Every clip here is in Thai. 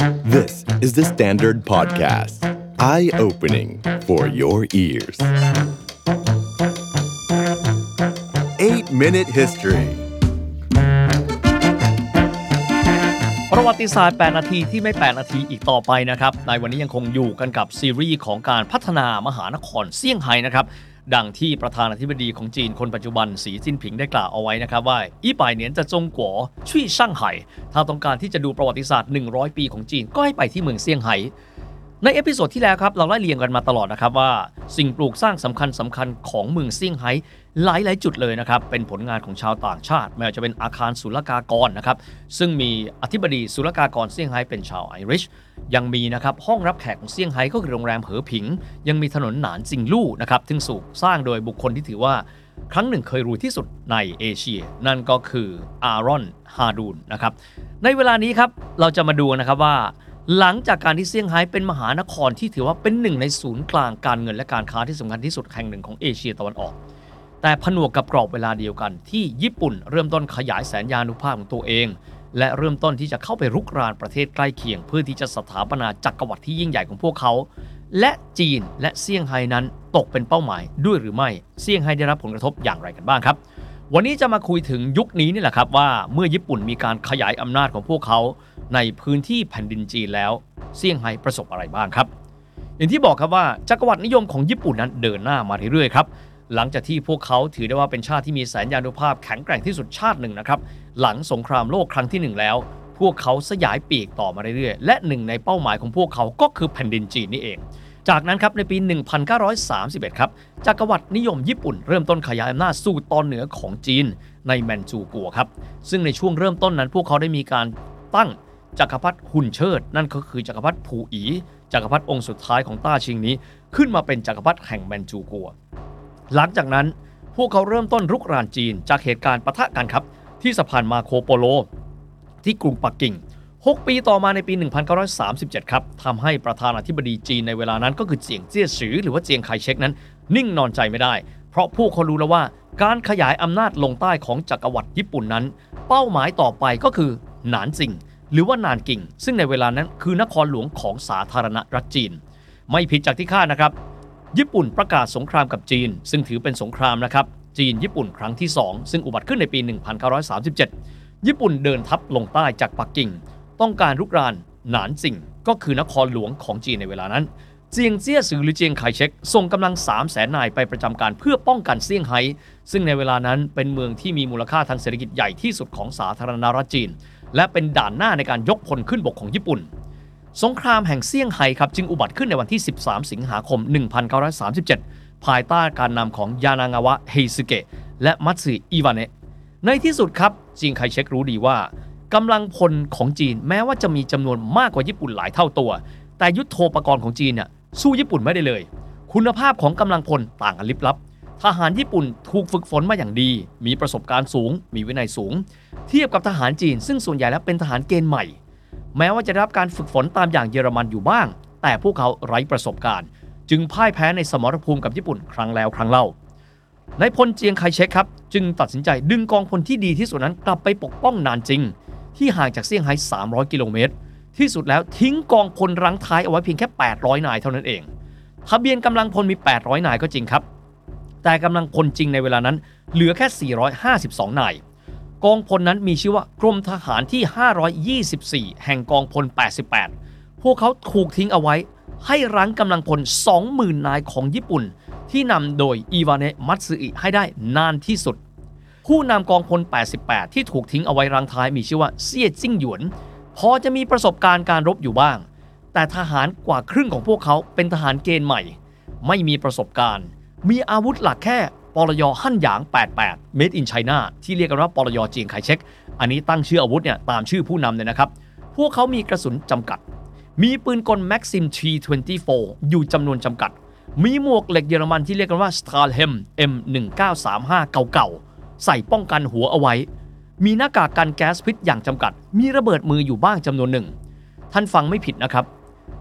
This is the Standard Podcast. Eye-opening for your ears. 8-Minute History ประวัติศาสตร์ 8 นาทีที่ไม่ 8 นาทีอีกต่อไปนะครับ ในวันนี้ยังคงอยู่กันกับซีรีส์ของการพัฒนามหานครเซี่ยงไฮ้นะครับ ดังที่ประธานาธิบดีของจีนคนปัจจุบันสีจิ้นผิงได้กล่าวเอาไว้นะครับว่า 一百年的中国去上海 ถ้าต้องการที่จะดูประวัติศาสตร์ 100 ปีของจีนก็ให้ไปที่เมืองเซี่ยงไฮ้ใน episode ที่แล้วครับเราไล่เรียงกันมาตลอดนะครับว่า สิ่งปลูกสร้างสำคัญสำคัญของเมืองเซี่ยงไฮ้หลายหลายจุดเลยนะครับ เป็นผลงานของชาวต่างชาติไม่ว่าจะเป็นอาคารศุลกากรนะครับ ซึ่งมีอธิบดีศุลกากรเซี่ยงไฮ้เป็นชาวไอริช ยังมีนะครับห้องรับแขกของเซี่ยงไฮ้ก็คือโรงแรมเหอผิง ยังมีถนนหนานจิงลู่นะครับซึ่งถูกสร้างโดยบุคคลที่ถือว่า ครั้งหนึ่งเคยรวยที่สุดในเอเชีย นั่นก็คืออารอนฮาดูนนะครับในเวลานี้ครับเราจะมาดูนะครับว่า หลังจากการที่เซี่ยงไฮ้เป็นมหานครที่ถือว่าเป็นหนึ่งในศูนย์กลางการเงินและการค้าที่สำคัญที่สุดแห่งหนึ่งของเอเชียตะวันออกแต่ผนวกกับกรอบเวลาเดียวกัน ที่ญี่ปุ่นเริ่มต้นขยายแสนยานุภาพของตัวเอง และเริ่มต้นที่จะเข้าไปรุกรานประเทศใกล้เคียง เพื่อที่จะสถาปนาจักรวรรดิที่ยิ่งใหญ่ของพวกเขา และจีนและเซี่ยงไฮ้นั้นตกเป็นเป้าหมายด้วยหรือไม่เซี่ยงไฮ้ได้รับผลกระทบอย่างไรกันบ้างครับ วันนี้จะมาคุยถึงยุคนี้นี่แหละครับว่าเมื่อญี่ปุ่นมีการขยายอำนาจของพวกเขาในพื้นที่แผ่นดินจีนแล้วเซี่ยงไฮ้ประสบอะไรบ้างครับ อย่างที่บอกครับว่าจักรวรรดินิยมของญี่ปุ่นนั้นเดินหน้ามาเรื่อยๆครับ หลังจากที่พวกเขาถือได้ว่าเป็นชาติที่มีแสนยานุภาพแข็งแกร่งที่สุดชาติหนึ่งนะครับ หลังสงครามโลกครั้งที่หนึ่งแล้ว พวกเขาสยายปีกต่อมาเรื่อยๆ และหนึ่งในเป้าหมายของพวกเขาก็คือแผ่นดินจีนนี่เอง จากนั้นครับในปี 1931 ครับจักรวรรดินิยมญี่ปุ่นเริ่มต้นขยายอำนาจสู่ตอนเหนือของจีนในแมนจูกัวครับซึ่งในช่วงเริ่มต้นนั้น พวกเขาได้มีการตั้งจักรพรรดิหุนเชิด นั่นก็คือจักรพรรดิผูอีจักรพรรดิองค์สุดท้ายของต้าชิงนี้ ขึ้นมาเป็นจักรพรรดิแห่งแมนจูกัว หลังจากนั้นพวกเขาเริ่มต้นรุกรานจีนจากเหตุการณ์ปะทะกันครับ ที่สะพานมาโคโปโล ที่กรุงปักกิ่ง 6 ปีต่อมาในปี 1937 ครับทำให้ประธานาธิบดีจีนในเวลานั้นก็คือเจียงเจี้ยสือหรือว่าเจียงไคเชกนั้น นิ่งนอนใจไม่ได้ เพราะพวกเขารู้แล้วว่า การขยายอำนาจลงใต้ของจักรวรรดิญี่ปุ่นนั้น เป้าหมายต่อไปก็คือหนานจิงหรือว่านานกิ่ง ซึ่งในเวลานั้นคือนครหลวงของสาธารณรัฐจีน ไม่ผิดจากที่คาดนะครับ ญี่ปุ่นประกาศสงครามกับจีน ซึ่งถือเป็นสงครามนะครับ จีนญี่ปุ่นครั้งที่ 2 ซึ่งอุบัติขึ้นในปี 1937 ญี่ปุ่นเดินทัพลงใต้จากปักกิ่ง ต้องการรุกรานหนานจิงก็คือนครหลวงของจีนในเวลานั้น เจียงเจี้ยซือหรือเจียงไคเชกส่งกำลัง 3 0 0แสนนายไปประจำการเพื่อป้องกันเซี่ยงไฮ้ซึ่งในเวลานั้นเป็นเมืองที่มีมูลค่าทางเศรษฐกิจใหญ่ที่สุดของสาธารณรัฐจีน และเป็นด่านหน้าในการยกพลขึ้นบกของญี่ปุ่น สงครามแห่งเซี่ยงไฮ้ครับจึงอุบัติขึ้นในวันที่ 13 สิงหาคม 1937 ภายใต้การนำของยานางาวะเฮซึเกะและมัตสึอิวาเนะในที่สุดครับจีนไคเชกรู้ดีว่ากำลังพลของจีนแม้ว่าจะมีจำนวนมากกว่าญี่ปุ่นหลายเท่าตัว แต่ยุทโธปกรณ์ของจีนเนี่ยสู้ญี่ปุ่นไม่ได้เลย คุณภาพของกำลังพลต่างกันลิบลับ ทหารญี่ปุ่นถูกฝึกฝนมาอย่างดี มีประสบการณ์สูง มีวินัยสูง เทียบกับทหารจีน ซึ่งส่วนใหญ่แล้วเป็นทหารเกณฑ์ใหม่ แม้ว่าจะได้รับการฝึกฝนตามอย่างเยอรมันอยู่บ้าง แต่พวกเขาไร้ประสบการณ์ จึงพ่ายแพ้ในสมรภูมิกับญี่ปุ่นครั้งแล้วครั้งเล่านายพลเจียงไคเชกครับ จึงตัดสินใจดึงกองพลที่ดีที่สุดนั้นกลับไปปกป้องนานจริง ที่ห่างจากเซี่ยงไฮ้300 กิโลเมตร ที่สุดแล้วทิ้งกองพลรังท้ายเอาไว้เพียงแค่ 800 นายเท่านั้นเอง ทะเบียนกำลังพลมี 800 นายก็จริงครับ แต่กำลังพลจริงในเวลานั้นเหลือแค่ 452 นาย กองพลนั้นมีชื่อว่ากรมทหารที่ 524 แห่งกองพล 88 พวกเขาถูกทิ้งเอาไว้ให้รั้งกำลังพล 20,000 นายของญี่ปุ่น ที่นำโดยอีวาเนะมัตสึอิให้ได้นานที่สุด ผู้นำกองพล 88 ที่ถูกทิ้งเอาไว้รังท้ายมีชื่อว่าเซี่ยจิ้งหยวน พอจะมีประสบการณ์การรบอยู่บ้าง แต่ทหารกว่าครึ่งของพวกเขาเป็นทหารเกณฑ์ใหม่ ไม่มีประสบการณ์ มีอาวุธหลักแค่ ปรยฮั่นหยาง 88 Made in China ที่เรียกกันว่าปรยเจียงไคเชกอันนี้ตั้งชื่ออาวุธเนี่ยตามชื่อผู้นำเลยนะครับ พวกเขามีกระสุนจำกัด มีปืนกล Maxim T24 อยู่จำนวนจำกัด มีหมวกเหล็กเยอรมันที่เรียกกันว่า Stahlhelm M1935 เก่าๆ ใส่ป้องกันหัวเอาไว้ มีหน้ากากกันแก๊สพิษอย่างจำกัด มีระเบิดมืออยู่บ้างจำนวนหนึ่ง ท่านฟังไม่ผิดนะครับ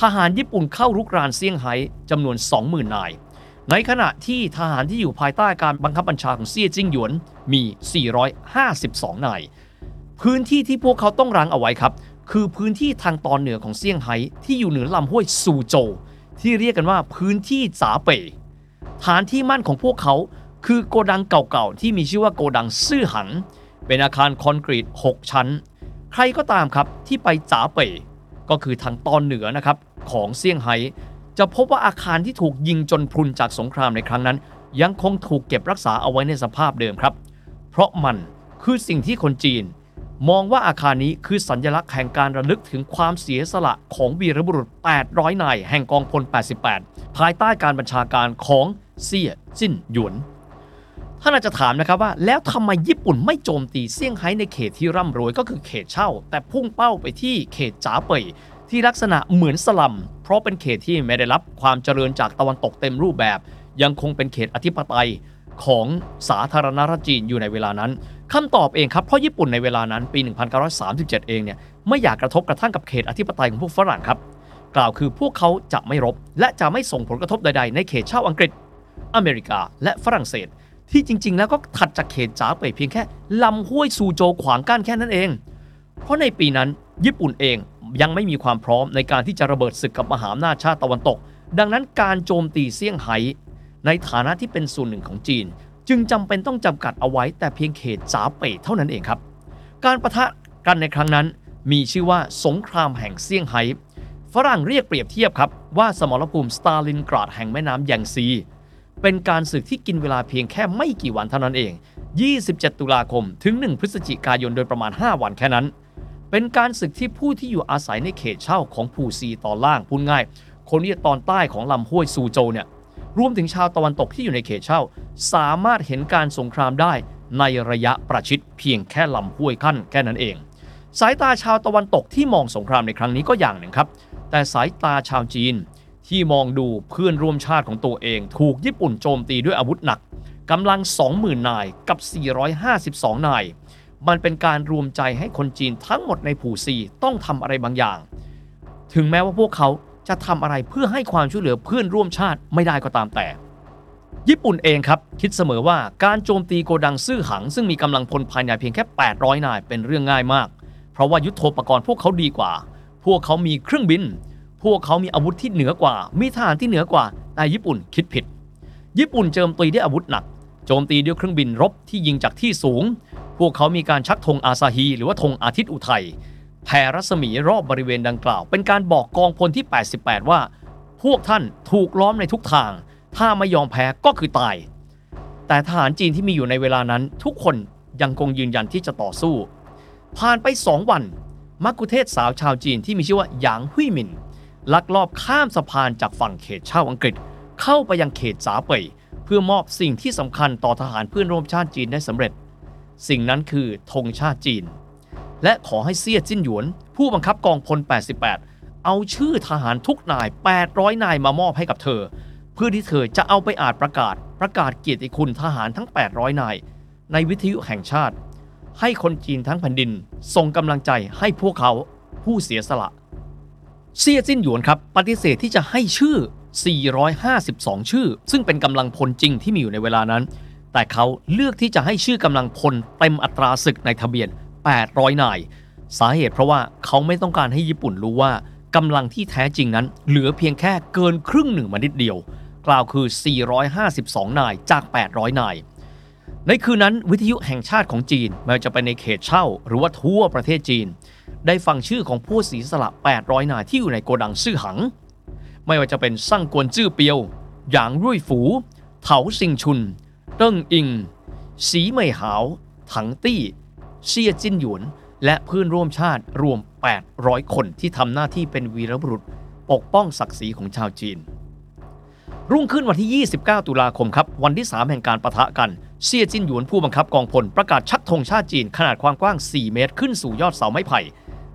ทหารญี่ปุ่นเข้ารุกรานเซี่ยงไฮ้จำนวน 20,000 นาย ในขณะที่ทหารที่อยู่ภายใต้การบังคับบัญชาของเซี่ยจิ้งหยวนมี 452 นาย พื้นที่ที่พวกเขาต้องรังเอาไว้ครับ คือพื้นที่ทางตอนเหนือของเซี่ยงไฮ้ที่อยู่เหนือลำห้วยซูโจวที่เรียกกันว่าพื้นที่จาเป่ฐานที่มั่นของพวกเขาคือโกดังเก่าๆ ที่มีชื่อว่าโกดังซื่อหัง เป็นอาคารคอนกรีต 6 ชั้น ใครก็ตามครับที่ไปจ๋าเป่ก็คือทางตอนเหนือนะครับของเซี่ยงไฮ้ จะพบว่าอาคารที่ถูกยิงจนพรุนจากสงครามในครั้งนั้น ยังคงถูกเก็บรักษาเอาไว้ในสภาพเดิมครับ เพราะมันคือสิ่งที่คนจีน มองว่าอาคารนี้คือสัญลักษณ์แห่งการระลึกถึงความเสียสละของวีรบุรุษ 800 นายแห่งกองพล 88 ภายใต้การบัญชาการของเซี่ยจิ้นหยวนท่านอาจจะถามนะครับว่า แล้วทำไมญี่ปุ่นไม่โจมตีเซี่ยงไฮ้ในเขตที่ร่ำรวยก็คือเขตเช่า แต่พุ่งเป้าไปที่เขตจ๋าเป่ยที่ลักษณะเหมือนสลัม เพราะเป็นเขตที่ไม่ได้รับความเจริญจากตะวันตกเต็มรูปแบบ ยังคงเป็นเขตอธิปไตยของสาธารณรัฐจีนอยู่ในเวลานั้นคำตอบเองครับเพราะญี่ปุ่นในเวลานั้นปี 1937 เองเนี่ยไม่อยากกระทบกระทั่งกับเขตอธิปไตยของพวกฝรั่งครับ กล่าวคือพวกเขาจะไม่รบ และจะไม่ส่งผลกระทบใดๆ ในเขตเช่าอังกฤษ อเมริกา และฝรั่งเศส ที่จริง ๆ แล้วก็ถัดจากเขตจ๋าไปเพียงแค่ลำห้วยซูโจขวางกั้นแค่นั้นเอง เพราะในปีนั้น ญี่ปุ่นเองยังไม่มีความพร้อมในการที่จะระเบิดศึกกับมหาอำนาจชาติตะวันตก ดังนั้นการโจมตีเซี่ยงไฮ้ในฐานะที่เป็นส่วนหนึ่งของจีน จึงจำเป็นต้องจำกัดเอาไว้แต่เพียงเขตจาเป่ยเท่านั้นเองครับ การประทะกันในครั้งนั้นมีชื่อว่าสงครามแห่งเซี่ยงไฮ้ฝรั่งเรียกเปรียบเทียบครับว่าสมรภูมิสตาลินกราดแห่งแม่น้ำแยงซี เป็นการศึกที่กินเวลาเพียงแค่ไม่กี่วันเท่านั้นเอง 27 ตุลาคมถึง 1 พฤศจิกายนโดยประมาณ 5 วันแค่นั้น เป็นการศึกที่ผู้ที่อยู่อาศัยในเขตเช่าของผู้ซีตอนล่างพูดง่าย คนที่ตอนใต้ของลำห้วยซูโจเนี่ยรวมถึงชาวตะวันตกที่อยู่ในเขตเช่า สามารถเห็นการสงครามได้ในระยะประชิดเพียงแค่ลำห้วยขั้นแค่นั้นเอง สายตาชาวตะวันตกที่มองสงครามในครั้งนี้ก็อย่างหนึ่งครับ แต่สายตาชาวจีนที่มองดูเพื่อนร่วมชาติของตัวเอง ถูกญี่ปุ่นโจมตีด้วยอาวุธหนักกำลัง 20,000 นายกับ 452 นาย มันเป็นการรวมใจให้คนจีนทั้งหมดในผู่ซีต้องทำอะไรบางอย่าง ถึงแม้ว่าพวกเขาจะทำอะไรเพื่อให้ความช่วยเหลือเพื่อนร่วมชาติไม่ได้ก็ตามแต่ ญี่ปุ่นเองครับ คิดเสมอว่าการโจมตีโกดังซื่อหัง ซึ่งมีกำลังพลภายในเพียงแค่ 800 นายเป็นเรื่องง่ายมาก เพราะว่ายุทโธปกรณ์พวกเขาดีกว่า พวกเขามีเครื่องบิน พวกเขามีอาวุธที่เหนือกว่า มีทหารที่เหนือกว่าแต่ญี่ปุ่นคิดผิด ญี่ปุ่นโจมตีด้วยอาวุธหนัก โจมตีด้วยเครื่องบินรบที่ยิงจากที่สูง พวกเขามีการชักธงอาซาฮี หรือว่าธงอาทิตย์อุทัยแผ่รัศมีรอบบริเวณดังกล่าว เป็นการบอกกองพลที่ 88 ว่า พวกท่านถูกล้อมในทุกทาง ถ้าไม่ยอมแพ้ก็คือตาย แต่ทหารจีนที่มีอยู่ในเวลานั้น ทุกคนยังคงยืนยันที่จะต่อสู้ ผ่านไป2วันมักคุเทศสาวชาวจีนที่มีชื่อว่าหยางหุยหมินลักลอบข้ามสะพานจากฝั่งเขตเช่าอังกฤษ เข้าไปยังเขตสาเป่ยเพื่อมอบสิ่งที่สำคัญต่อทหารเพื่อนร่วมชาติจีนได้สำเร็จ สิ่งนั้นคือธงชาติจีน และขอให้เซียจิ้นหยวน ผู้บังคับกองพล 88 เอาชื่อทหารทุกนาย 800 นายมามอบให้กับเธอ เพื่อที่เธอจะเอาไปอ่าจประกาศประกาศเกียรติคุณทหารทั้ง 800 นาย ในวิทยุแห่งชาติ ให้คนจีนทั้งแผ่นดินส่งกำลังใจให้พวกเขาผู้เสียสละเซียจิ้นหยวนครับปฏิเสธที่จะให้ชื่อ 452 ชื่อ ซึ่งเป็นกำลังพลจริงที่มีอยู่ในเวลานั้น แต่เขาเลือกที่จะให้ชื่อกำลังพลเต็มอัตราศึกในทะเบียน 800 นาย สาเหตุเพราะว่าเขาไม่ต้องการให้ญี่ปุ่นรู้ว่ากำลังที่แท้จริงนั้น เหลือเพียงแค่เกินครึ่งหนึ่งมานิดเดียว กล่าวคือ 452 นายจาก 800 นาย ในคืนนั้นวิทยุแห่งชาติของจีนไม่ว่าจะไปในเขตเช่า หรือว่าทั่วประเทศจีน ได้ฟังชื่อของผู้เสีสละ 800 นายที่อยู่ในโกดังซื่อหัง ไม่ว่าจะเป็นซั่งกวนจื้อเปียว หยางรุ่ยฝู เถาซิงชุน เติ้งอิง สีเหมยหาว ถังตี้ เซียจินหยวน และเพื่อนร่วมชาติรวม 800 คนที่ทำหน้าที่เป็นวีรบุรุษปกป้องศักดิ์ศรีของชาวจีน รุ่งขึ้นวันที่ 29 ตุลาคมครับ วันที่ 3 แห่งการประทะกัน เซียจินหยวนผู้บังคับกองพลประกาศชักธงชาติจีนขนาดความกว้าง 4 เมตร ขึ้นสู่ยอดเสาไม้ไผ่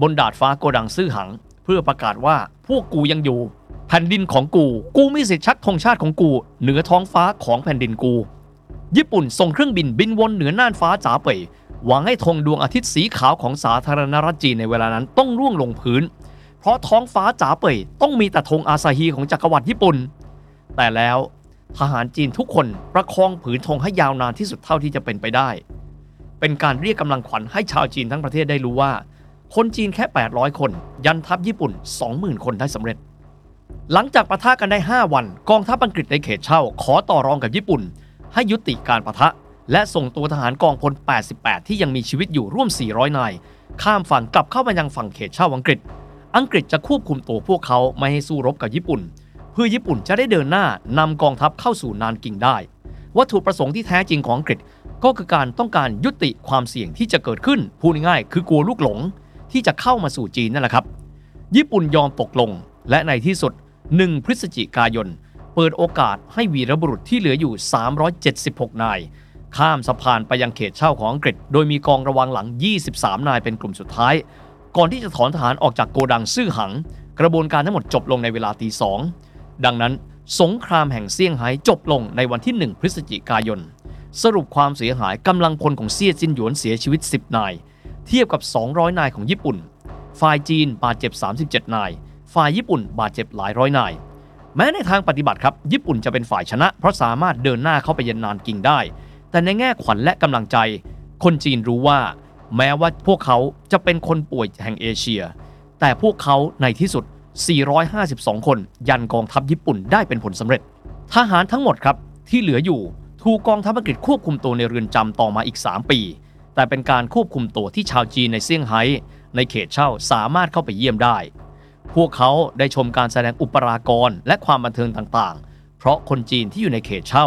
บนดาดฟ้าโกดังซื่อหัง เพื่อประกาศว่าพวกกูยังอยู่ แผ่นดินของกู กูมีสิทธิ์ชักธงชาติของกู เหนือท้องฟ้าของแผ่นดินกู ญี่ปุ่นส่งเครื่องบินบินวนเหนือน่านฟ้าจ๋าเป่ยหวังให้ธงดวงอาทิตย์สีขาวของสาธารณรัฐจีนในเวลานั้นต้องร่วงลงพื้น เพราะท้องฟ้าจ๋าเป่ยต้องมีแต่ธงอาซาฮีของจักรวรรดิญี่ปุ่น แต่แล้วทหารจีนทุกคนประคองผืนธงให้ยาวนานที่สุดเท่าที่จะเป็นไปได้ เป็นการเรียกกำลังขวัญให้ชาวจีนทั้งประเทศได้รู้ว่า คนจีนแค่ 800 คน ยันทัพญี่ปุ่น 20,000 คนได้สำเร็จ หลังจากประทะกันได้ 5 วัน กองทัพอังกฤษในเขตเช่า ขอต่อรองกับญี่ปุ่น ให้ยุติการประทะ และส่งตัวทหารกองพล 88 ที่ยังมีชีวิตอยู่ร่วม 400 นาย ข้ามฝั่งกลับเข้ามายังฝั่งเขตเช่าอังกฤษ อังกฤษจะควบคุมตัวพวกเขาไม่ให้สู้รบกับญี่ปุ่น เพื่อญี่ปุ่นจะได้เดินหน้านำกองทัพเข้าสู่นานกิงได้ วัตถุประสงค์ที่แท้จริงของอังกฤษก็คือการต้องการยุติความเสี่ยงที่จะเกิดขึ้นพูดง่ายๆคือกลัวลูกหลง ที่จะเข้ามาสู่จีนนั่นแหละครับ ญี่ปุ่นยอมตกลง และในที่สุด 1 พฤศจิกายน เปิดโอกาสให้วีรบุรุษที่เหลืออยู่ 376 นาย ข้ามสะพานไปยังเขตเช่าของอังกฤษ โดยมีกองระวังหลัง 23 นายเป็นกลุ่มสุดท้าย ก่อนที่จะถอนทหารออกจากโกดังซื่อหัง กระบวนการทั้งหมดจบลงในเวลาตีสองดังนั้นสงครามแห่งเซี่ยงไฮ้จบลงในวันที่ 1 พฤศจิกายน สรุปความเสียหายกำลังพลของเซี่ยจินหยวนเสียชีวิต 10 นาย เทียบกับ 200 นายของญี่ปุ่น ฝ่ายจีนบาดเจ็บ 37 นาย ฝ่ายญี่ปุ่นบาดเจ็บหลายร้อยนาย แม้ในทางปฏิบัติครับ ญี่ปุ่นจะเป็นฝ่ายชนะ เพราะสามารถเดินหน้าเข้าไปเยันนานกิงได้ แต่ในแง่ขวัญและกำลังใจ คนจีนรู้ว่า แม้ว่าพวกเขาจะเป็นคนป่วยแห่งเอเชีย แต่พวกเขาในที่สุด 452 คนยันกองทัพญี่ปุ่นได้เป็นผลสำเร็จ ทหารทั้งหมดครับที่เหลืออยู่ถูกกองทัพอังกฤษควบคุมตัวในเรือนจำต่อมาอีก 3 ปี แต่เป็นการควบคุมตัวที่ชาวจีนในเซี่ยงไฮ้ในเขตเช่าสามารถเข้าไปเยี่ยมได้ พวกเขาได้ชมการแสดงอุปรากรและความบันเทิงต่างๆ เพราะคนจีนที่อยู่ในเขตเช่า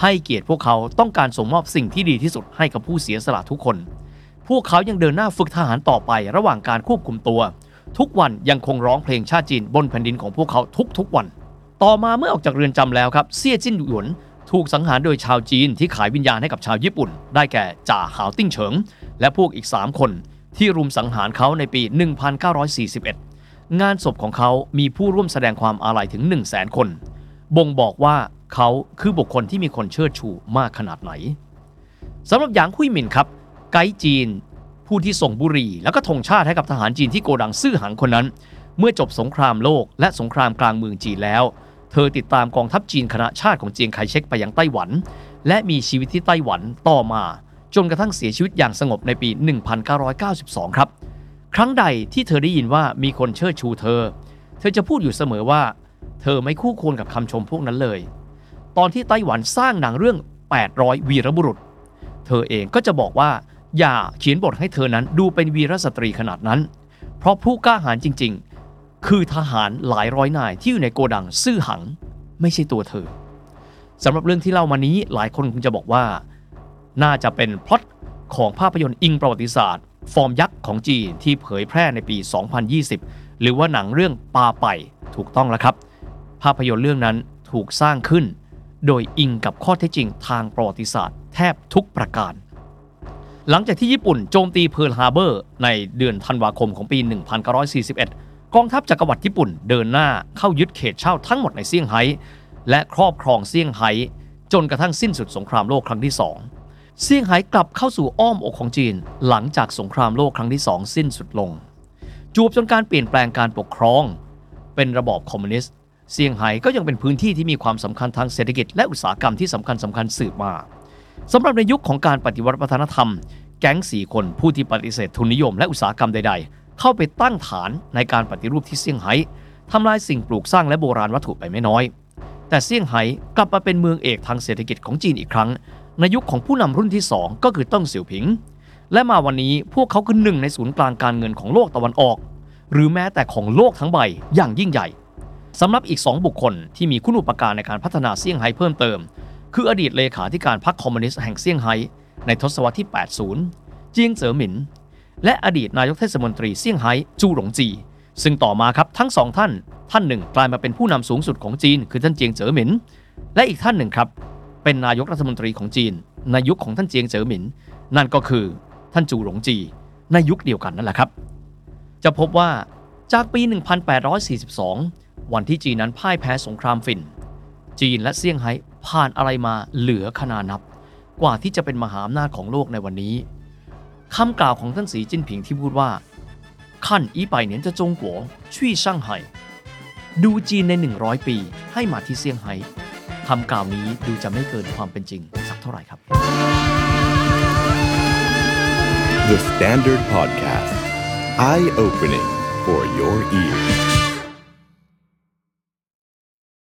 ให้เกียรติพวกเขาต้องการส่งมอบสิ่งที่ดีที่สุดให้กับผู้เสียสละทุกคน พวกเขายังเดินหน้าฝึกทหารต่อไประหว่างการควบคุมตัว ทุกวันยังคงร้องเพลงชาติจีนบนแผ่นดินของพวกเขาทุกๆวัน ต่อมาเมื่อออกจากเรือนจำแล้วครับเซี่ยจิ้นหยวนถูกสังหารโดยชาวจีนที่ขายวิญญาณให้กับชาวญี่ปุ่น ได้แก่จ่าหาวติ้งเฉิง และพวกอีก 3 คน ที่รุมสังหารเขาในปี 1941 งานศพของเขามีผู้ร่วมแสดงความอาลัยถึง 1 0 0 0 0แสนคน บ่งบอกว่าเขาคือบุคคลที่มีคนเชิดชูมากขนาดไหนสำหรับหยางคุยหมินครับ ไกด์จีน ผู้ที่ส่งบุหรี่ แล้วก็ธงชาติให้กับทหารจีนที่โกดังซื่อหังคนนั้น เมื่อจบสงครามโลกและสงครามกลางเมืองจีนแล้ว เธอติดตามกองทัพจีนคณะชาติของเจียงไคเชกไปยังไต้หวัน และมีชีวิตที่ไต้หวันต่อมา จนกระทั่งเสียชีวิตอย่างสงบในปี 1992 ครับ ครั้งใดที่เธอได้ยินว่ามีคนเชิดชูเธอ เธอจะพูดอยู่เสมอว่า เธอไม่คู่ควรกับคำชมพวกนั้นเลย ตอนที่ไต้หวันสร้างหนังเรื่อง 800 วีรบุรุษ เธอเองก็จะบอกว่า อย่าเขียนบทให้เธอนั้นดูเป็นวีรสตรีขนาดนั้น เพราะผู้กล้าหาญจริง ๆ คือทหารหลายร้อยนายที่อยู่ในโกดังซื่อหัง ไม่ใช่ตัวเธอสำหรับเรื่องที่เล่ามานี้หลายคนคงจะบอกว่า น่าจะเป็นพล็อตของภาพยนตร์อิงประวัติศาสตร์ ฟอร์มยักษ์ของจีนที่เผยแพร่ในปี 2020 หรือว่าหนังเรื่อง 八佰 ถูกต้องแล้วครับ ภาพยนตร์เรื่องนั้นถูกสร้างขึ้น โดยอิงกับข้อเท็จจริงทางประวัติศาสตร์แทบทุกประการ หลังจากที่ญี่ปุ่นโจมตีเพิร์ลฮาร์เบอร์ในเดือนธันวาคมของปี 1941 กองทัพจักรวรรดิญี่ปุ่นเดินหน้าเข้ายึดเขตเช่าทั้งหมดในเซี่ยงไฮ้และครอบครองเซี่ยงไฮ้จนกระทั่งสิ้นสุดสงครามโลกครั้งที่สอง เซี่ยงไฮ้กลับเข้าสู่อ้อมอกของจีน หลังจากสงครามโลกครั้งที่สองสิ้นสุดลง จูบจนการเปลี่ยนแปลงการปกครอง เป็นระบอบคอมมิวนิสต์เซี่ยงไฮ้ก็ยังเป็นพื้นที่ที่มีความสำคัญทางเศรษฐกิจและอุตสาหกรรมที่สำคัญสำคัญสืบมาสำหรับในยุคของการปฏิวัติวัฒนธรรม แก๊งสี่คนผู้ที่ปฏิเสธทุนนิยมและอุตสาหกรรมใด ๆ เข้าไปตั้งฐานในการปฏิรูปที่เซี่ยงไฮ้ทำลายสิ่งปลูกสร้างและโบราณวัตถุไปไม่น้อย แต่เซี่ยงไฮ้กลับมาเป็นเมืองเอกทางเศรษฐกิจของจีนอีกครั้ง ในยุคของผู้นำรุ่นที่ 2 ก็คือต้องเสี่ยวผิง และมาวันนี้พวกเขาคือหนึ่งในศูนย์กลางการเงินของโลกตะวันออก หรือแม้แต่ของโลกทั้งใบอย่างยิ่งใหญ่สำหรับอีก 2 บุคคลที่มีคุณอุปการในการพัฒนาเซี่ยงไฮ้เพิ่มเติม คืออดีตเลขาธิการพรรคคอมมิวนิสต์แห่งเซี่ยงไฮ้ในทศวรรษที่ 80 เจียงเจ๋อหมิน และอดีตนายกเทศมนตรีเซี่ยงไฮ้จูหลงจี ซึ่งต่อมาครับทั้งสองท่าน ท่านหนึ่งกลายมาเป็นผู้นำสูงสุดของจีน คือท่านเจียงเจ๋อหมิน และอีกท่านหนึ่งครับ เป็นนายกรัฐมนตรีของจีน ในยุคของท่านเจียงเจ๋อหมิน นั่นก็คือท่านจูหลงจี ในยุคเดียวกันนั่นแหละครับ จะพบว่าจากปี 1842 วันที่จีนนั้นพ่ายแพ้สงครามฝิ่น จีนและเซี่ยงไฮ้ผ่านอะไรมาเหลือขนานับ กว่าที่จะเป็นมหาอำนาจของโลกในวันนี้คำกล่าวของท่านสีจิ้นผิงที่พูดว่าขั้นอีไปเหนียนจะจงกัวชี่ช่างไห่ดูจีนใน 100 ปีให้มาที่เซี่ยงไฮ้ คำกล่าวนี้ดูจะไม่เกินความเป็นจริงสักเท่าไหร่ครับ The Standard Podcast Eye opening for your ears